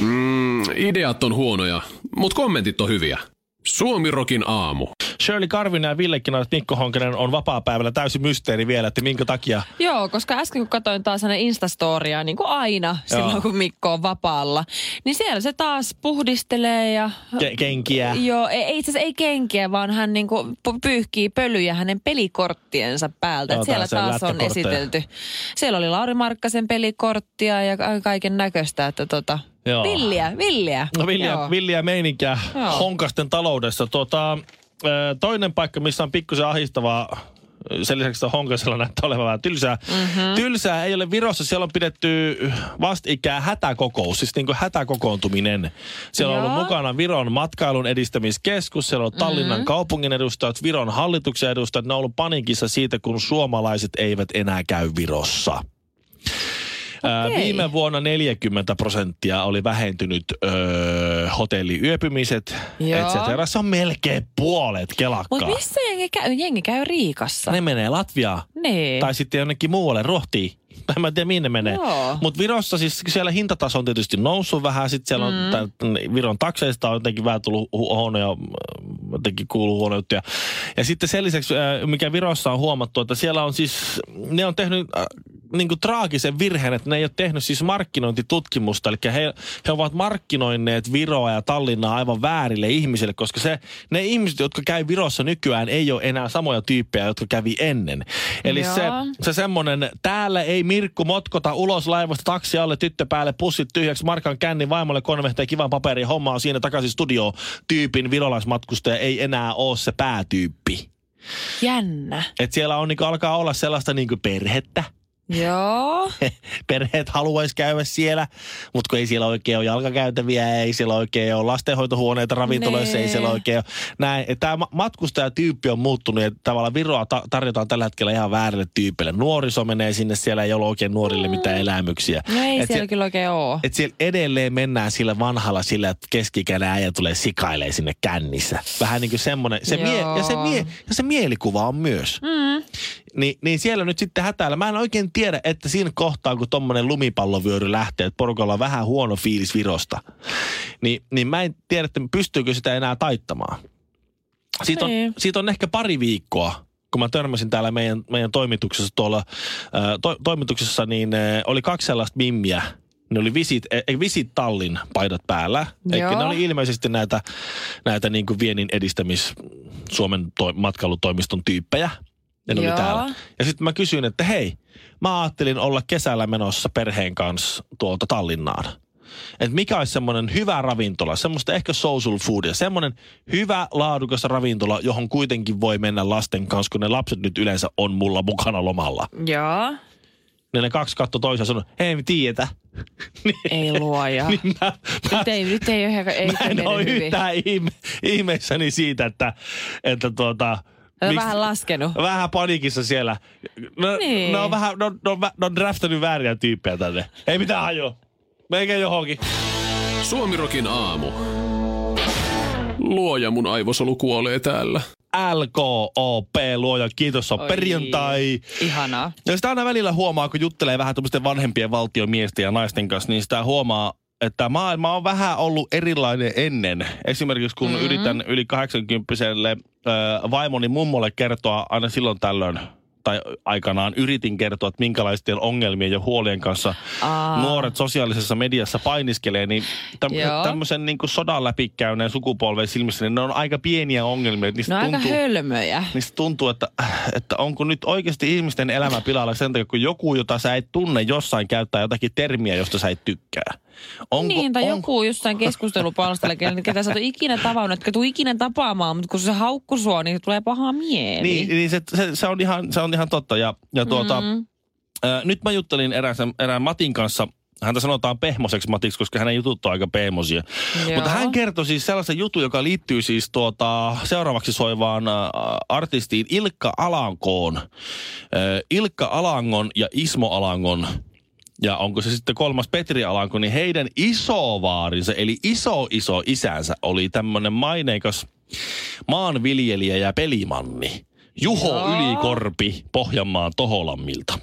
Mm, ideat on huonoja, mutta kommentit on hyviä. Suomirokin aamu. Shirley Karvinen ja Ville Kinaret, Mikko Honkanen on vapaa-päivällä täysi mysteeri vielä, että minkä takia. Joo, koska äsken kun katsoin taas hänen Instastoria, niin kuin aina Joo. silloin kun Mikko on vapaalla, niin siellä se taas puhdistelee ja... Ke- kenkiä. Joo, ei, itse asiassa ei kenkiä, vaan hän niin kuin pyyhkii pölyjä hänen pelikorttiensa päältä. Joo, siellä taas on esitelty. Siellä oli Lauri Markkasen pelikorttia ja kaiken näköistä, että tota, Joo. Villiä, villiä. No villiä, Joo. villiä meininkiä Joo. honkasten taloudessa. Ö, toinen paikka, missä on pikkusen ahistavaa, sen lisäksi Honkasella näyttää olevan vähän tylsää. Mm-hmm. Tylsää ei ole Virossa. Siellä on pidetty vastikään hätäkokous, siis niin kuin hätäkokoontuminen. Siellä on Joo. ollut mukana Viron matkailun edistämiskeskus, siellä on Tallinnan mm-hmm. kaupungin edustajat, Viron hallituksen edustajat. Ne on ollut panikissa siitä, kun suomalaiset eivät enää käy Virossa. Okei. Viime vuonna 40 prosenttia oli vähentynyt öö, hotelliyöpymiset, Joo. et cetera. Se on melkein puolet kelakkaa. Mutta missä jengi käy? Jengi käy Riikassa. Ne menee Latviaan Niin. tai sitten jonnekin muualle, Rohtiin. Tai mä en tiedä, minne menee. Mutta Virossa siis siellä hintataso on tietysti noussut vähän. Sitten siellä on Mm. tää- Viron takseista on jotenkin vähän tullut hu- huonoja, jotenkin kuuluu huonoja juttuja. Ja sitten sen lisäksi, mikä Virossa on huomattu, että siellä on siis, ne on tehnyt niin kuin traagisen virheen, että ne ei ole tehnyt siis markkinointitutkimusta. Eli he, he ovat markkinoineet Viroa ja Tallinnaa aivan väärille ihmisille, koska se, ne ihmiset, jotka käy Virossa nykyään, ei ole enää samoja tyyppejä, jotka kävi ennen. Eli Joo. se, se semmoinen, täällä ei Mirkku motkota ulos laivasta taksi alle, tyttö päälle, pussit tyhjäksi, Markan känni, vaimolle konvehteen kivan paperin, homma on siinä takaisin studio tyypin virolaismatkustaja ei enää ole se päätyyppi. Jännä. Et siellä on niinku, alkaa olla sellaista niinku perhettä. Joo. Perheet haluaisi käydä siellä, mutta kun ei siellä oikein ole jalkakäytäviä, ei siellä oikein ole lastenhoitohuoneita ravintoloissa, Nee. ei siellä oikein ole näin. Tämä matkustajatyyppi on muuttunut ja tavallaan Viroa ta- tarjotaan tällä hetkellä ihan väärille tyypeille. Nuoriso menee sinne, siellä ei ole oikein nuorille mitään elämyksiä. No ei Et siellä se- kyllä oikein oo. et siellä edelleen mennään sillä vanhalla sillä, että keskikäinen äijä tulee sikailee sinne kännissä. Vähän niin kuin semmoinen. Se mie- ja, se mie- ja se mielikuva on myös. Mm. Ni, niin siellä nyt sitten hätäällä. Mä en oikein tiedä, että siinä kohtaa, kun tommonen lumipallovyöry lähtee, että porukalla on vähän huono fiilis Virosta, niin, niin mä en tiedä, että pystyykö sitä enää taittamaan. Siitä on, Niin. siitä on ehkä pari viikkoa, kun mä törmäsin täällä meidän, meidän toimituksessa tuolla, to, toimituksessa, niin oli kaksi sellaista mimmiä. Ne oli Visit, eh, Visit Tallin paidat päällä. Joo. ne oli ilmeisesti näitä, näitä niin kuin viennin edistämis Suomen to, matkailutoimiston tyyppejä. Ne oli Joo. täällä. Ja sitten mä kysyin, että hei, mä ajattelin olla kesällä menossa perheen kanssa tuolta Tallinnaan. Että mikä olisi semmoinen hyvä ravintola, semmoista ehkä social foodia, semmoinen hyvä laadukas ravintola, johon kuitenkin voi mennä lasten kanssa, kun ne lapset nyt yleensä on mulla mukana lomalla. Joo. Niin ne kaksi katto toisiaan sanoi, hei me tiedetä. Ei luoja. niin mä, mä, Nyt ei, nyt ei ole ihan, ei mä en ole yhtään ihme, ihmeissäni siitä, että, että tuota, Miksi- vähän laskenut. Vähän panikissa siellä. No, Niin. ne on vähän, ne on, ne on, draftannut vääriä tyyppejä tänne. Ei mitään hajoa. Meikä johonkin. Suomirokin aamu. Luoja mun aivosolu kuolee täällä. LKOP, luoja, kiitos, on Oi, perjantai. Ihanaa. Ja sitä aina välillä huomaa, kun juttelee vähän tuommoisten vanhempien valtiomiesten ja naisten kanssa, niin sitä huomaa, että maailma on vähän ollut erilainen ennen. Esimerkiksi kun mm-hmm. yritän yli 80 vaimoni mummolle kertoa aina silloin tällöin, tai aikanaan yritin kertoa, että minkälaisten ongelmien ja huolien kanssa Aa. nuoret sosiaalisessa mediassa painiskelee, niin täm, Joo. tämmöisen niin kuin sodan läpikäyneen sukupolven silmissä, niin ne on aika pieniä ongelmia. Niistä No aika tuntuu, hölmöjä. Niistä tuntuu, että, että onko nyt oikeasti ihmisten elämä pilalla sen takia, kun joku, jota sä et tunne, jossain käyttää jotakin termiä, josta sä et tykkää. Onko, niin, tai on- joku jossain keskustelupalstalla, ketä sä et ole ikinä tavannut, etkä tuu ikinä tapaamaan, mutta kun se haukku sua, niin se tulee paha mieli. Niin, niin se, se, se, on ihan, se on ihan totta. Ja, ja tuota, mm. ää, nyt mä juttelin erään, erään Matin kanssa Häntä sanotaan pehmoseksi Matiksi, koska hänen jutut on aika pehmosia. Joo. Mutta hän kertoi siis sellaisen jutun, joka liittyy siis tuota, seuraavaksi soivaan äh, artistiin Ilkka Alankoon. Äh, Ilkka Alangon ja Ismo Alangon ja onko se sitten kolmas Petri Alanko, niin heidän isovaarinsa, eli iso iso isänsä oli tämmöinen maineikas maanviljelijä ja pelimanni. Juho. Ylikorpi Pohjanmaan Toholammilta.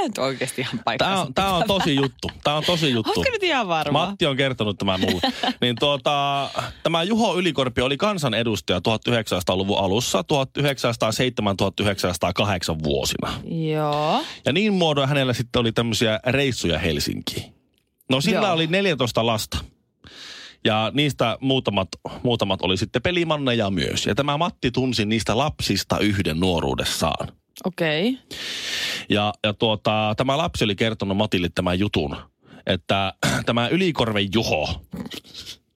Tämä nyt oikeasti ihan paikkansa? Tämä on, tää on tosi juttu. Tämä on tosi juttu. Oletko nyt ihan varma? Matti on kertonut tämän mulle. niin tuota, tämä Juho Ylikorpi oli kansanedustaja 1900-luvun alussa, 1907-1908 vuosina. Joo. Ja niin muodoin hänellä sitten oli tämmöisiä reissuja Helsinkiin. No sillä Joo. oli 14 lasta. Ja niistä muutamat, muutamat oli sitten pelimanneja myös. Ja tämä Matti tunsi niistä lapsista yhden nuoruudessaan. Okei. Okay. Ja, ja tuota, tämä lapsi oli kertonut Matille tämän jutun, että tämä Ylikorven Juho,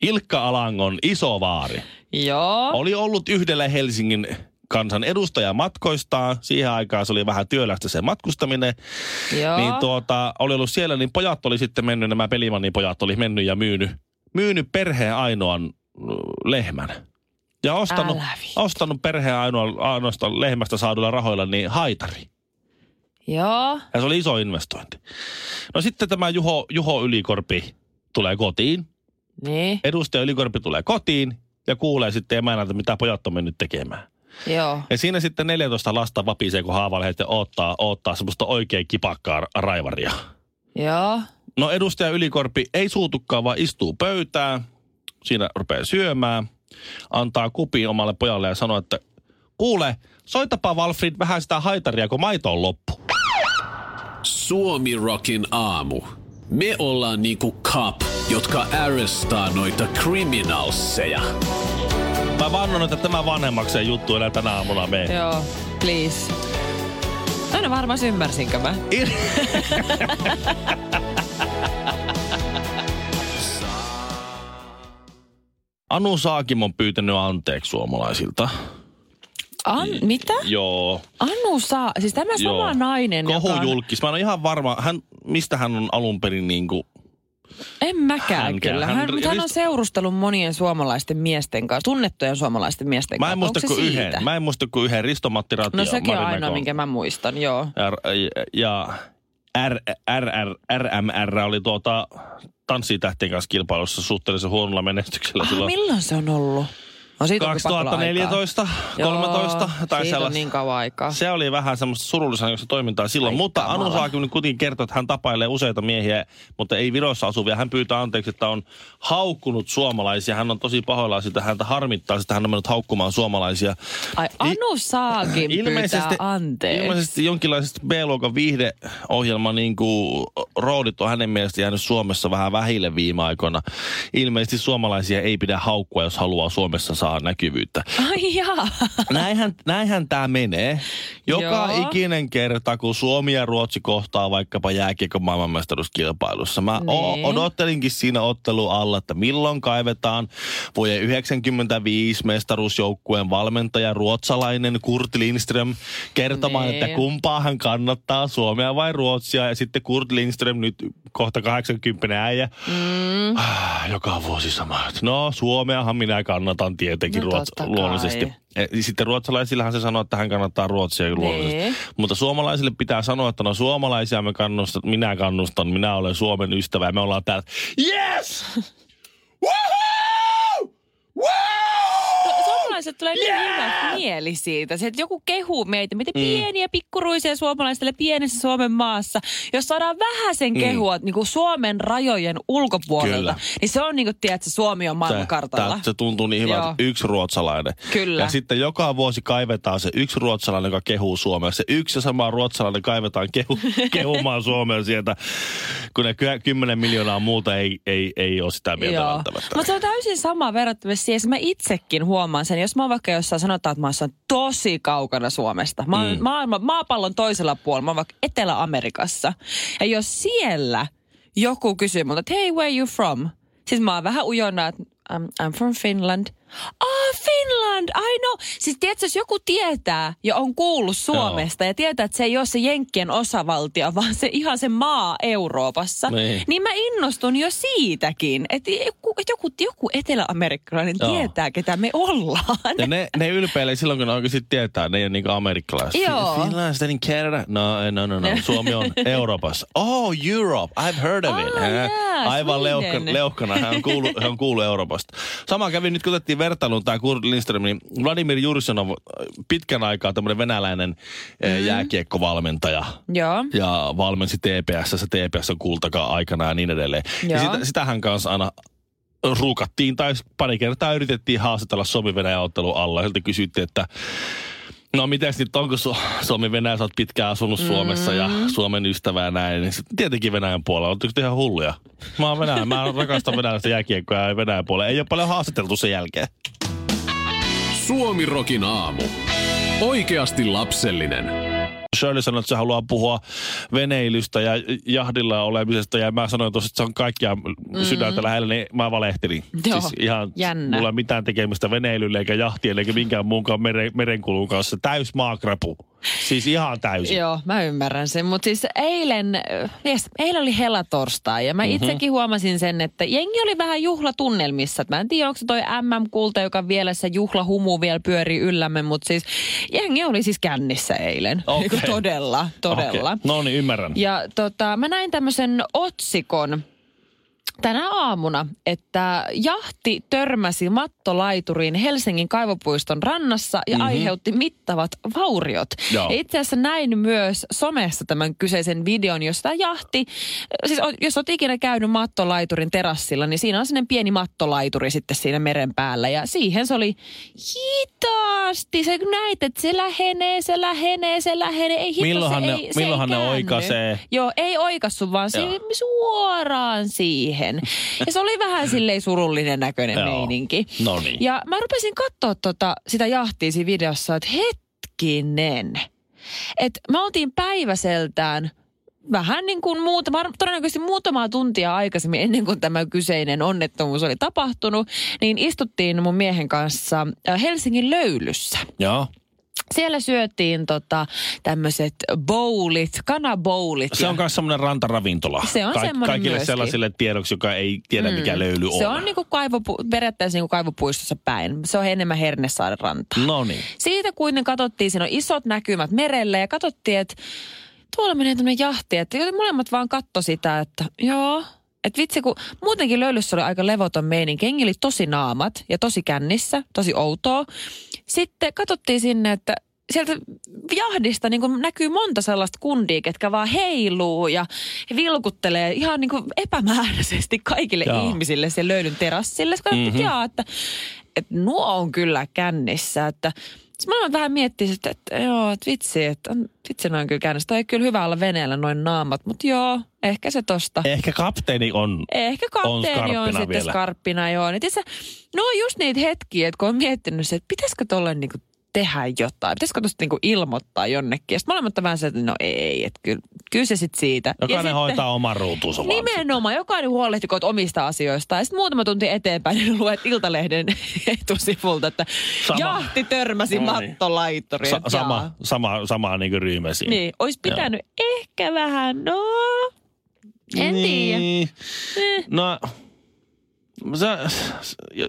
Ilkka Alangon isovaari, Joo. oli ollut yhdellä Helsingin kansan edustaja matkoistaan. Siihen aikaan se oli vähän työlästä se matkustaminen. Joo. Niin tuota, oli ollut siellä, niin pojat oli sitten mennyt, nämä pelimannin pojat oli mennyt ja myynyt, myynyt perheen ainoan mm, lehmän. Ja ostanut, ostanut perheen ainoa, ainoasta lehmästä saadulla rahoilla niin haitari. Joo. Ja se oli iso investointi. No sitten tämä Juho, Juho Ylikorpi tulee kotiin. Niin. Edustaja Ylikorpi tulee kotiin ja kuulee sitten emännältä, mitä pojat on mennyt tekemään. Joo. Ja siinä sitten 14 lasta vapisee, kun haavalheet ja odottaa, odottaa semmoista oikein kipakkaa raivaria. Joo. No edustaja Ylikorpi ei suutukaan, vaan istuu pöytään. Siinä rupeaa syömään. Antaa kupin omalle pojalle ja sanoo, että kuule, soitapa Walfrid vähän sitä haitaria, kun maito on loppu. Suomi Rockin aamu. Me ollaan niinku cop, jotka arrestaa noita criminalseja. Mä vannon, että tämä vanhemmakseen juttu enää tänä aamuna mene. Joo. Please. Aina varmaan ymmärsinkö mä. Anu Saakim on pyytänyt anteeksi suomalaisilta. An, mitä? Joo. Anu saa, siis tämä sama joo. nainen, joka on, Kohujulkis. Mä en ole ihan varma, hän, mistä hän on alun perin niin kuin, en mäkään Hänkään. kyllä. Hän- Hän, hän, hän on seurustellut monien suomalaisten miesten kanssa, tunnettujen suomalaisten miesten Mä kanssa. en muista kuin yhden. Mä en muista kuin yhden. Risto-Matti Ratia. No sekin on ainoa, minkä mä muistan, joo. Ja, ja R, RR, RMR oli tuota tanssitähtien kanssa kilpailussa suhteellisen huonolla menestyksellä Ah, silloin milloin se on ollut? No siitä on kyllä pakko olla 2014, aikaa. 13 Joo, tai siitä sellaista. niin kauan aikaa. Se oli vähän semmoista surullisen toimintaa silloin, Ai mutta Anu kamala. Saakin kuitenkin kertoi, että hän tapailee useita miehiä, mutta ei Virossa asuvia. Hän pyytää anteeksi, että on haukkunut suomalaisia. Hän on tosi pahoillaan sitä, häntä harmittaa, että hän on mennyt haukkumaan suomalaisia. Ai Anu Saakin pyytää anteeksi. ilmeisesti jonkinlaisesta B-luokan viihdeohjelma niin kuin roodit on hänen mielestä jäänyt Suomessa vähän vähille viime aikoina. Ilmeisesti suomalaisia ei pidä haukkua, jos haluaa Suomessa saada näkyvyyttä. Ai jaa. Näinhän, näinhän tämä menee. Joka Joo. ikinen kerta, kun Suomi ja Ruotsi kohtaa vaikkapa jääkiekon maailmanmestaruuskilpailussa. Mä o- Niin. odottelinkin siinä ottelu alla, että milloin kaivetaan vuoden 95 mestaruusjoukkueen valmentaja ruotsalainen Kurt Lindström kertomaan, Niin. että kumpaa hän kannattaa, Suomea vai Ruotsia. Ja sitten Kurt Lindström nyt kohta 80 äijä. Mm. Joka vuosi sama. No Suomeahan minä kannatan tietenkin No ruots- kai. luonnollisesti. E, Sitten ruotsalaisillahan se sanoo, että hän kannattaa Ruotsia luonnollisesti. Niin. Mutta suomalaisille pitää sanoa, että no suomalaisia me kannustan, minä kannustan, minä olen Suomen ystävä ja me ollaan täällä. Yes! Woohoo! Suomalaiset tulee niin hyvä mieli siitä. Se, että joku kehuu meitä, miten pieniä pikkuruisia suomalaisille pienessä Suomen maassa. Jos saadaan vähän sen kehua niin kuin Suomen rajojen ulkopuolelta, Kyllä. niin se on niin kuin, tiedät, että Suomi on maailmankartalla. Se, se tuntuu niin hyvältä. Yksi ruotsalainen. Kyllä. Ja sitten joka vuosi kaivetaan se yksi ruotsalainen, joka kehuu Suomea. Se yksi ja sama ruotsalainen kaivetaan kehu, kehumaan Suomea sieltä, kun ne ky- 10 miljoonaa muuta ei, ei, ei ole sitä mieltä Joo. välttämättä. Mutta se on täysin sama verrattavissa siihen, että mä itsekin huomaan sen. Jos mä oon vaikka jossain sanotaan, että mä oon tosi kaukana Suomesta. Mä oon Mm. maailma, maapallon toisella puolella, mä oon vaikka Etelä-Amerikassa. Ja jos siellä joku kysyy multa, että hey, where you from? Siis mä oon vähän ujona, että I'm, I'm from Finland. Ah, Finland, I know. Siis tiedätkö, jos joku tietää ja on kuullut Suomesta ja tietää, että se ei ole se Jenkkien osavaltio, vaan se ihan se maa Euroopassa, Niin. niin mä innostun jo siitäkin, että joku, joku, joku etelä-amerikkalainen Joo. tietää, ketä me ollaan. Ja ne, ne ylpeilee silloin, kun ne oikeasti tietää, ne ei ole niinku amerikkalaiset. Joo. Fi- Finland, then Canada. No, no, no, no. Suomi on Euroopassa. Oh, Europe. I've heard of it. Oh, yeah, Aivan leukkana. Hän on kuullut, hän on kuullut Euroopasta. Sama kävi nyt, kun otettiin vertailun tämä Kurt Lindström, niin Vladimir Jursinov, pitkän aikaa tämmöinen venäläinen mm. jääkiekkovalmentaja. Joo. Ja valmensi TPS, se TPS on kultakaan aikana ja niin edelleen. Ja Joo. sitä, sitähän kanssa aina ruukattiin tai pari kertaa yritettiin haastatella suomi venäjä ottelun alla. Sieltä kysyttiin, että no miten nyt onko Su- suomi venäjä sä oot pitkään asunut Suomessa ja Mm. Suomen ystävää näin. Niin sit tietenkin Venäjän puolella. Oletteko te ihan hulluja? Mä oon Venäjä, mä rakastan venäläistä jääkiekkoa ja Venäjän puolella. Ei ole paljon haastateltu sen jälkeen. Suomirokin aamu. Oikeasti lapsellinen. Shirley sanoi, että se haluaa puhua veneilystä ja jahdilla olemisesta. Ja mä sanoin tuossa, että se on kaikkia mm-hmm. sydäntä lähellä, niin mä valehtelin. Joo, siis ihan, jännä. Mulla ei mitään tekemistä veneilyllä eikä jahtien eikä minkään muunkaan meren, merenkulun kanssa. Täys maakrapu. Siis ihan täysin. Joo, mä ymmärrän sen. Mutta siis eilen, äh, yes, eilen oli helatorstai ja mä Mhm. itsekin huomasin sen, että jengi oli vähän juhlatunnelmissa. Mä en tiedä, onko se toi MM-kulta, joka vielä se juhlahumu vielä pyörii yllämme, mutta siis jengi oli siis kännissä eilen. Okei. Niinku todella, todella. Okei. No niin, ymmärrän. Ja tota, mä näin tämmöisen otsikon tänä aamuna, että jahti törmäsi mattolaituriin Helsingin kaivopuiston rannassa ja mm-hmm. aiheutti mittavat vauriot. Joo. Ja itse asiassa näin myös somessa tämän kyseisen videon, tämä jahti, siis jos olet ikinä käynyt mattolaiturin terassilla, niin siinä on sellainen pieni mattolaituri sitten siinä meren päällä. Ja siihen se oli hitaasti, se näit, että se lähenee, se lähenee, se lähenee. Ei hitto, Milloinhan se ne- ei, se milloinhan ei ne käänny. oikaisee? Joo, ei oikassu, vaan se Joo. suoraan siihen. Ja se oli vähän silleen surullinen näköinen Joo. meininki. No niin. Ja mä rupesin katsoa tota, sitä jahtia siinä videossa, että hetkinen. Että me oltiin päiväseltään vähän niin kuin muutama, todennäköisesti muutamaa tuntia aikaisemmin ennen kuin tämä kyseinen onnettomuus oli tapahtunut, niin istuttiin mun miehen kanssa äh, Helsingin löylyssä. Joo. Siellä syötiin tota, tämmöiset bowlit, kanabowlit. Se on myös semmoinen rantaravintola. Se on semmoinen Kaikille myöskin. sellaisille tiedoksi, joka ei tiedä, mm. mikä löyly on. Se on niinku kaivopu- periaatteessa niinku kaivopuistossa päin. Se on enemmän Hernesaaren rantaa. No niin. Siitä kuitenkin katsottiin, siinä on isot näkymät merelle ja katsottiin, että tuolla menee tämmöinen jahti. Että molemmat vaan katto sitä, että joo. Että vitsi, kun muutenkin löylyssä oli aika levoton meininki. Jengi oli tosi naamat ja tosi kännissä, tosi outoa. Sitten katsottiin sinne, että sieltä jahdista niin kuin näkyy monta sellaista kundia, ketkä vaan heiluu ja vilkuttelee ihan niin kuin epämääräisesti kaikille Joo. ihmisille siellä löylyn terassille. Sitten Mhm. mm-hmm. jaa, että, että nuo on kyllä kännissä. Että, sitten mä vähän miettisin, että, että joo, että vitsi, että on, vitsi noin kyllä kännissä. Toi ei kyllä hyvä olla veneellä noin naamat, mutta joo, ehkä se tosta. Ehkä kapteeni on. Ehkä kapteeni on, skarppina sitten vielä. skarppina, joo. Niin tiiäksä, no on just niitä hetkiä, että kun on miettinyt se, että pitäisikö tolle niinku tehdä jotain, pitäisikö tuosta niinku ilmoittaa jonnekin. Ja sitten molemmat vähän se, että no ei, että kyllä, kyllä se sitten siitä. ja Jokainen sitten, hoitaa oman ruutuunsa. Nimenomaan, jokainen huolehtikoot omista asioista. Ja sitten muutama tunti eteenpäin niin luet Iltalehden etusivulta, että Sama. jahti törmäsi No niin. Sa- sama, sama, sama niin kuin ryhmä siinä. Niin, olisi pitänyt ehkä vähän, no, en tiedä. niin. Eh. No, sä,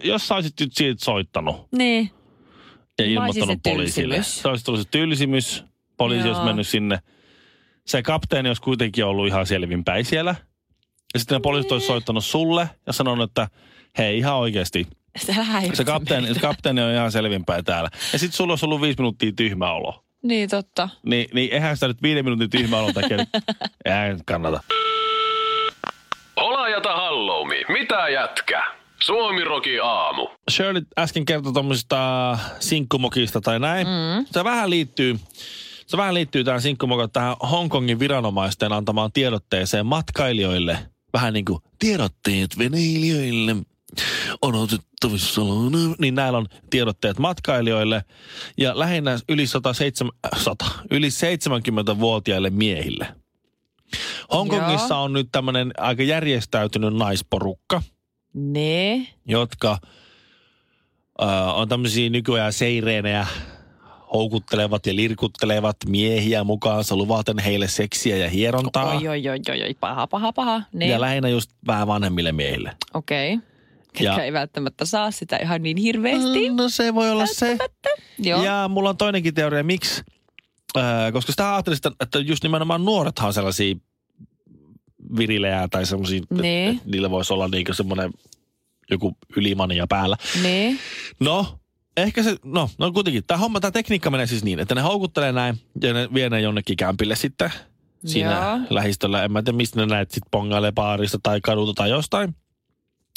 jos sä olisit nyt siitä soittanut Niin, ja ilmoittanut se poliisille. tylsimys. Se olisi tullut se tylsimys. Poliisi Joo. olisi mennyt sinne. Se kapteeni olisi kuitenkin ollut ihan selvinpäin siellä. Ja sitten ne poliisit olisi soittanut sulle ja sanonut, että hei ihan oikeasti. se kapteeni, se kapteeni on ihan selvinpäin täällä. Ja sitten sulla olisi ollut viisi minuuttia tyhmä olo. Niin, totta. Niin, niin eihän sitä nyt viiden minuutin tyhmä olo takia. Eihän kannata. Olajata halloumi. Mitä jätkä? Suomiroki aamu. Shirley äsken kertoi tuommoisesta sinkkumokista tai näin. Mm. Se vähän liittyy, se vähän liittyy tähän sinkkumokkaan tähän Hongkongin viranomaisten antamaan tiedotteeseen matkailijoille. Vähän niin kuin tiedotteet veneilijöille on otettavissa. Niin näillä on tiedotteet matkailijoille ja lähinnä yli 107, äh, 100, yli 70-vuotiaille miehille. Hongkongissa Joo. on nyt tämmöinen aika järjestäytynyt naisporukka – Ne. jotka Ö, on tämmöisiä nykyajan seireenejä, houkuttelevat ja lirkuttelevat miehiä mukaansa luvaten heille seksiä ja hierontaa. Oi, oi, oi, oi, oi, paha, paha, paha. Niin, Ja lähinnä just vähän vanhemmille miehille. okei. Okay. Ketkä Ja- ei välttämättä saa sitä ihan niin hirveästi. No se voi olla se. Joo. Ja mulla on toinenkin teoria, miksi. Öö, koska sitä ajattelin, että- että just nimenomaan nuorethan on sellaisia virilejä tai semmoisia, Niin. että niillä voisi olla niinku semmoinen joku ylimania päällä. Niin. No, ehkä se, no, no kuitenkin. Tämä homma, tämä tekniikka menee siis niin, että ne houkuttelee näin ja ne vie ne jonnekin kämpille sitten siinä Joo. lähistöllä. En mä tiedä, mistä ne näet sitten pongailee baarista tai kadulta tai jostain.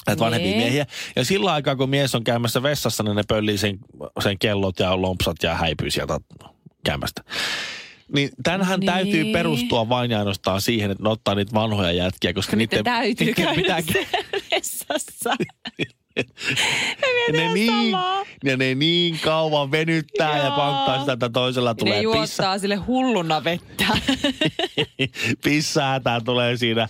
Näitä vanhempia Niin. miehiä. Ja sillä aikaa, kun mies on käymässä vessassa, niin ne pöllii sen, sen kellot ja lompsat ja häipyy sieltä käymästä. Niin tänhän Niin. täytyy perustua vain ja ainoastaan siihen, että ne ottaa niitä vanhoja jätkiä, koska Niiden niiden, täytyy niiden käydä pitää vessassa. Ja ne, niin, ja ne niin kauan venyttää ja Joo. panttaa sitä, että toisella ne tulee juottaa pissa, sille hulluna vettä. pissäätään tulee siinä.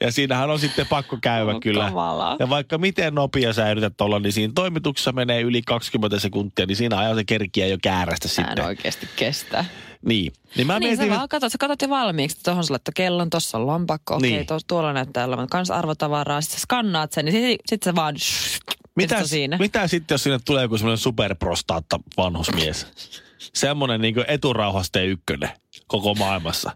Ja siinähän on sitten pakko käydä On kyllä. kamalaa. Ja vaikka miten nopea sä yrität olla, niin siinä toimituksessa menee yli 20 sekuntia, niin siinä ajan se kerkiä jo käärästä Mä en sitten. oikeasti kestä. Niin. Niin mä niin sä mietin, vaan katsot, sä katsot jo valmiiksi, että tuohon sä laittoi kellon, tuossa on lompakko, okei, Niin. okay, tuolla näyttää olevan kans arvotavaraa, sitten sä skannaat sen, niin sitten sit sä vaan mitä, mitä siinä. mitä sitten, jos sinne tulee joku semmoinen superprostaatta vanhusmies? Semmoinen niin eturauhasteen ykkönen koko maailmassa.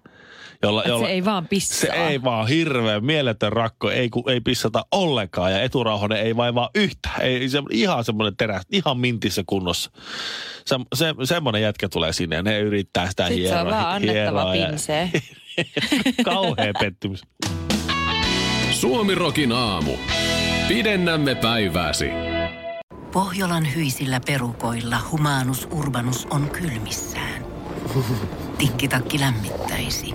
Jolla, Et se ei vaan pissaa. Se ei vaan hirveä mieletön rakko, ei, ku, ei pissata ollenkaan ja eturauhanen ei vaivaa yhtään. Ei, se, ihan semmoinen terä, ihan mintissä kunnossa. Se, se, semmoinen jätkä tulee sinne ja ne yrittää sitä Sitten se hieroa. on vaan annettava hieroa ja- pinsee. Kauhea pettymys. Suomirokin aamu. Pidennämme päivääsi. Pohjolan hyisillä perukoilla humanus urbanus on kylmissään. Tikkitakki lämmittäisi.